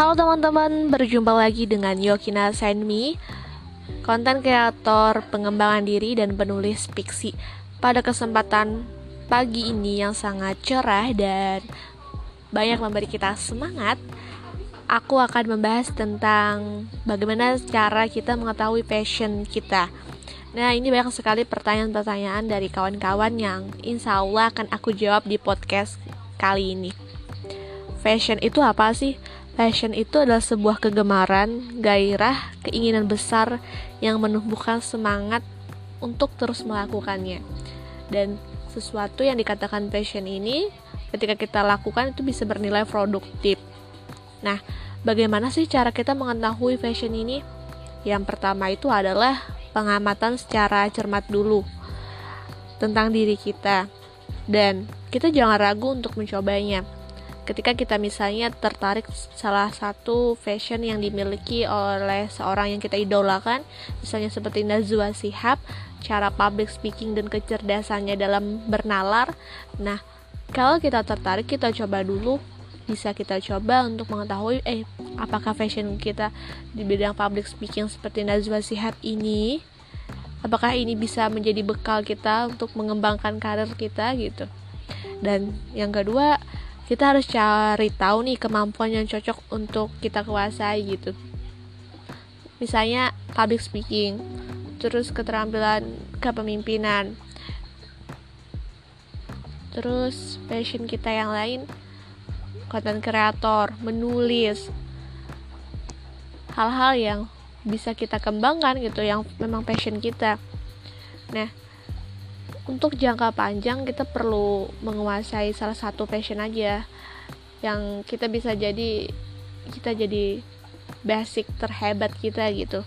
Halo teman-teman, berjumpa lagi dengan Yokina Senmi, konten kreator, pengembangan diri, dan penulis fiksi. Pada kesempatan pagi ini yang sangat cerah dan banyak memberi kita semangat, aku akan membahas tentang bagaimana cara kita mengetahui passion kita. Nah, ini banyak sekali pertanyaan-pertanyaan dari kawan-kawan yang insya Allah akan aku jawab di podcast kali ini. Fashion itu apa sih? Passion itu adalah sebuah kegemaran, gairah, keinginan besar yang menumbuhkan semangat untuk terus melakukannya. Dan sesuatu yang dikatakan passion ini ketika kita lakukan itu bisa bernilai produktif. Nah, bagaimana sih cara kita mengetahui fashion ini? Yang pertama itu adalah pengamatan secara cermat dulu tentang diri kita. Dan kita jangan ragu untuk mencobanya ketika kita misalnya tertarik salah satu fashion yang dimiliki oleh seorang yang kita idolakan misalnya seperti Nazwa Sihab cara public speaking dan kecerdasannya dalam bernalar. Nah kalau kita tertarik kita coba dulu. Bisa kita coba untuk mengetahui eh apakah fashion kita di bidang public speaking seperti Nazwa Sihab ini? Apakah ini bisa menjadi bekal kita untuk mengembangkan karir kita gitu. Dan yang kedua kita harus cari tahu nih kemampuan yang cocok untuk kita kuasai gitu. Misalnya public speaking terus keterampilan kepemimpinan. Terus passion kita yang lain konten kreator menulis. Hal-hal yang bisa kita kembangkan gitu yang memang passion kita. Nah untuk jangka panjang kita perlu menguasai salah satu passion aja yang kita bisa jadi kita jadi basic terhebat kita gitu.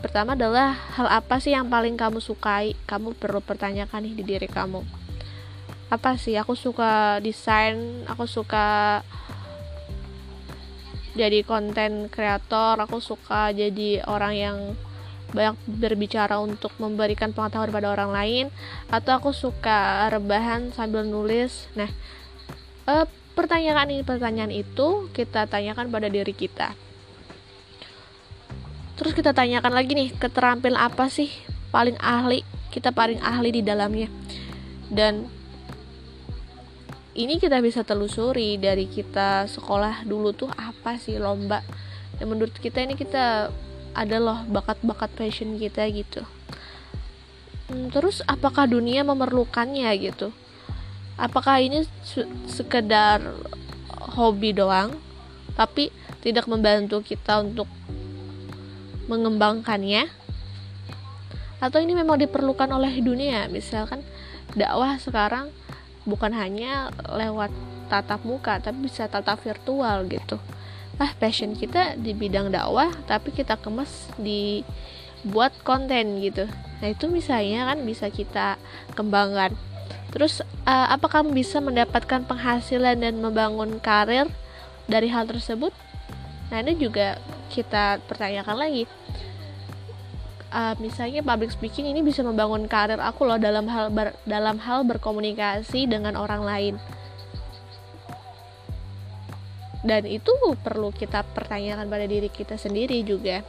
Pertama adalah hal apa sih yang paling kamu sukai? Kamu perlu pertanyakan nih di diri kamu. Apa sih? Aku suka desain aku suka jadi konten kreator aku suka jadi orang yang banyak berbicara untuk memberikan pengetahuan pada orang lain atau aku suka rebahan sambil nulis. Nah eh, pertanyaan ini pertanyaan itu kita tanyakan pada diri kita. Terus kita tanyakan lagi nih keterampilan apa sih paling ahli kita paling ahli di dalamnya? Dan ini kita bisa telusuri dari kita sekolah dulu tuh apa sih lomba. Dan menurut kita ini kita ada loh bakat-bakat passion kita gitu. Hmm, terus apakah dunia memerlukannya gitu? Apakah ini sekedar hobi doang tapi tidak membantu kita untuk mengembangkannya? Atau ini memang diperlukan oleh dunia? Misalkan dakwah sekarang bukan hanya lewat tatap muka tapi bisa tatap virtual gitu ah passion kita di bidang dakwah tapi kita kemas di buat konten gitu. Nah itu misalnya kan bisa kita kembangkan. Terus uh, apa kamu bisa mendapatkan penghasilan dan membangun karir dari hal tersebut? Nah ini juga kita pertanyakan lagi. Uh, misalnya public speaking ini bisa membangun karir aku loh dalam hal ber, dalam hal berkomunikasi dengan orang lain dan itu perlu kita pertanyakan pada diri kita sendiri juga.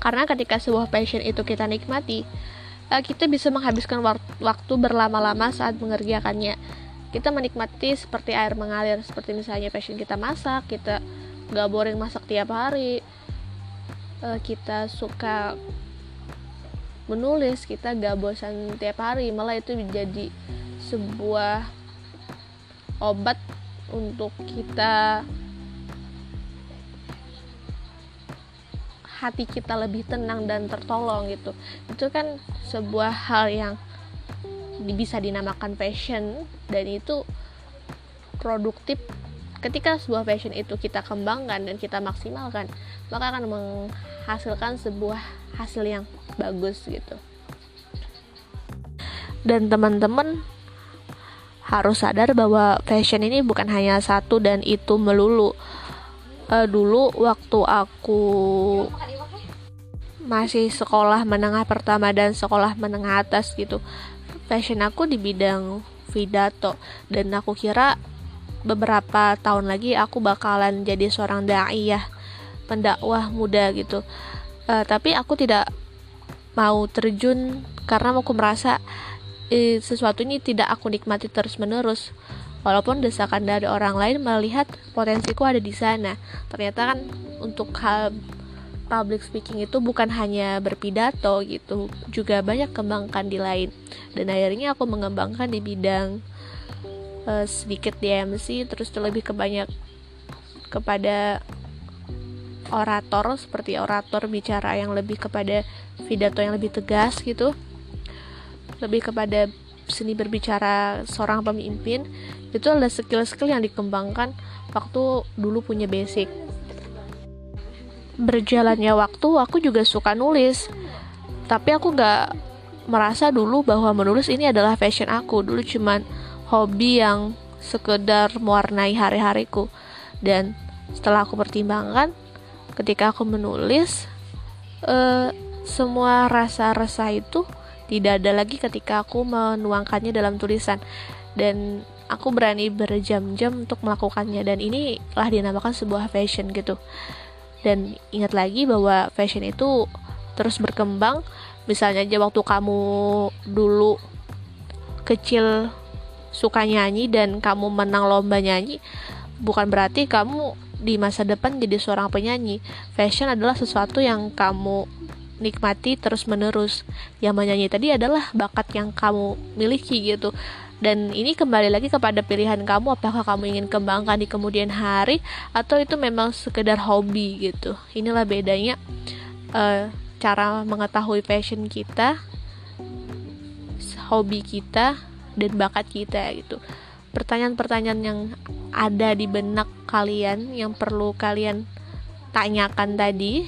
Karena ketika sebuah passion itu kita nikmati eh, kita bisa menghabiskan waktu berlama-lama saat mengerjakannya. Kita menikmati seperti air mengalir seperti misalnya passion kita masak kita gak boring masak tiap hari eh, kita suka menulis kita gak bosan tiap hari malah itu menjadi sebuah obat untuk kita hati kita lebih tenang dan tertolong gitu. Itu kan sebuah hal yang bisa dinamakan passion dan itu produktif ketika sebuah passion itu kita kembangkan dan kita maksimalkan maka akan menghasilkan sebuah hasil yang bagus gitu. Dan teman-teman harus sadar bahwa fashion ini bukan hanya satu dan itu melulu. Uh, dulu waktu aku masih sekolah menengah pertama dan sekolah menengah atas gitu, fashion aku di bidang pidato dan aku kira beberapa tahun lagi aku bakalan jadi seorang dai ya pendakwah muda gitu uh, tapi aku tidak mau terjun karena aku merasa eh, sesuatu ini tidak aku nikmati terus menerus walaupun desakan dari orang lain melihat potensiku ada di sana. Ternyata kan untuk hal public speaking itu bukan hanya berpidato gitu juga banyak kembangkan di lain. Dan akhirnya aku mengembangkan di bidang uh, sedikit di MC terus lebih ke banyak kepada orator seperti orator bicara yang lebih kepada pidato yang lebih tegas gitu lebih kepada seni berbicara seorang pemimpin itu adalah skill-skill yang dikembangkan waktu dulu punya basic. Berjalannya waktu aku juga suka nulis. Tapi aku gak merasa dulu bahwa menulis ini adalah fashion aku. Dulu cuman hobi yang sekedar mewarnai hari-hariku. Dan setelah aku pertimbangkan ketika aku menulis uh, semua rasa-rasa itu tidak ada lagi ketika aku menuangkannya dalam tulisan. Dan aku berani berjam-jam untuk melakukannya. Dan inilah dinamakan sebuah fashion gitu. Dan ingat lagi bahwa fashion itu terus berkembang. Misalnya aja waktu kamu dulu kecil suka nyanyi dan kamu menang lomba nyanyi bukan berarti kamu di masa depan jadi seorang penyanyi. Fashion adalah sesuatu yang kamu nikmati terus menerus yang menyanyi tadi adalah bakat yang kamu miliki gitu. Dan ini kembali lagi kepada pilihan kamu apakah kamu ingin kembangkan di kemudian hari atau itu memang sekedar hobi gitu. Inilah bedanya uh, cara mengetahui passion kita hobi kita dan bakat kita gitu. Pertanyaan-pertanyaan yang ada di benak kalian yang perlu kalian tanyakan tadi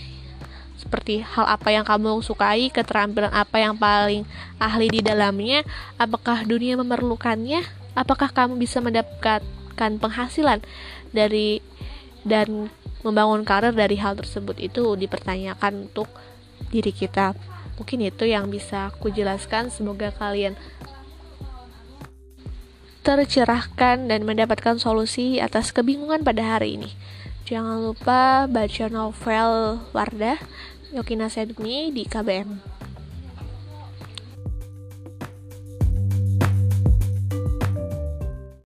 seperti hal apa yang kamu sukai, keterampilan apa yang paling ahli di dalamnya, apakah dunia memerlukannya, apakah kamu bisa mendapatkan penghasilan dari dan membangun karir dari hal tersebut itu dipertanyakan untuk diri kita. Mungkin itu yang bisa aku jelaskan. Semoga kalian tercerahkan dan mendapatkan solusi atas kebingungan pada hari ini. Jangan lupa baca novel Wardah Yokina Sedmi di KBM.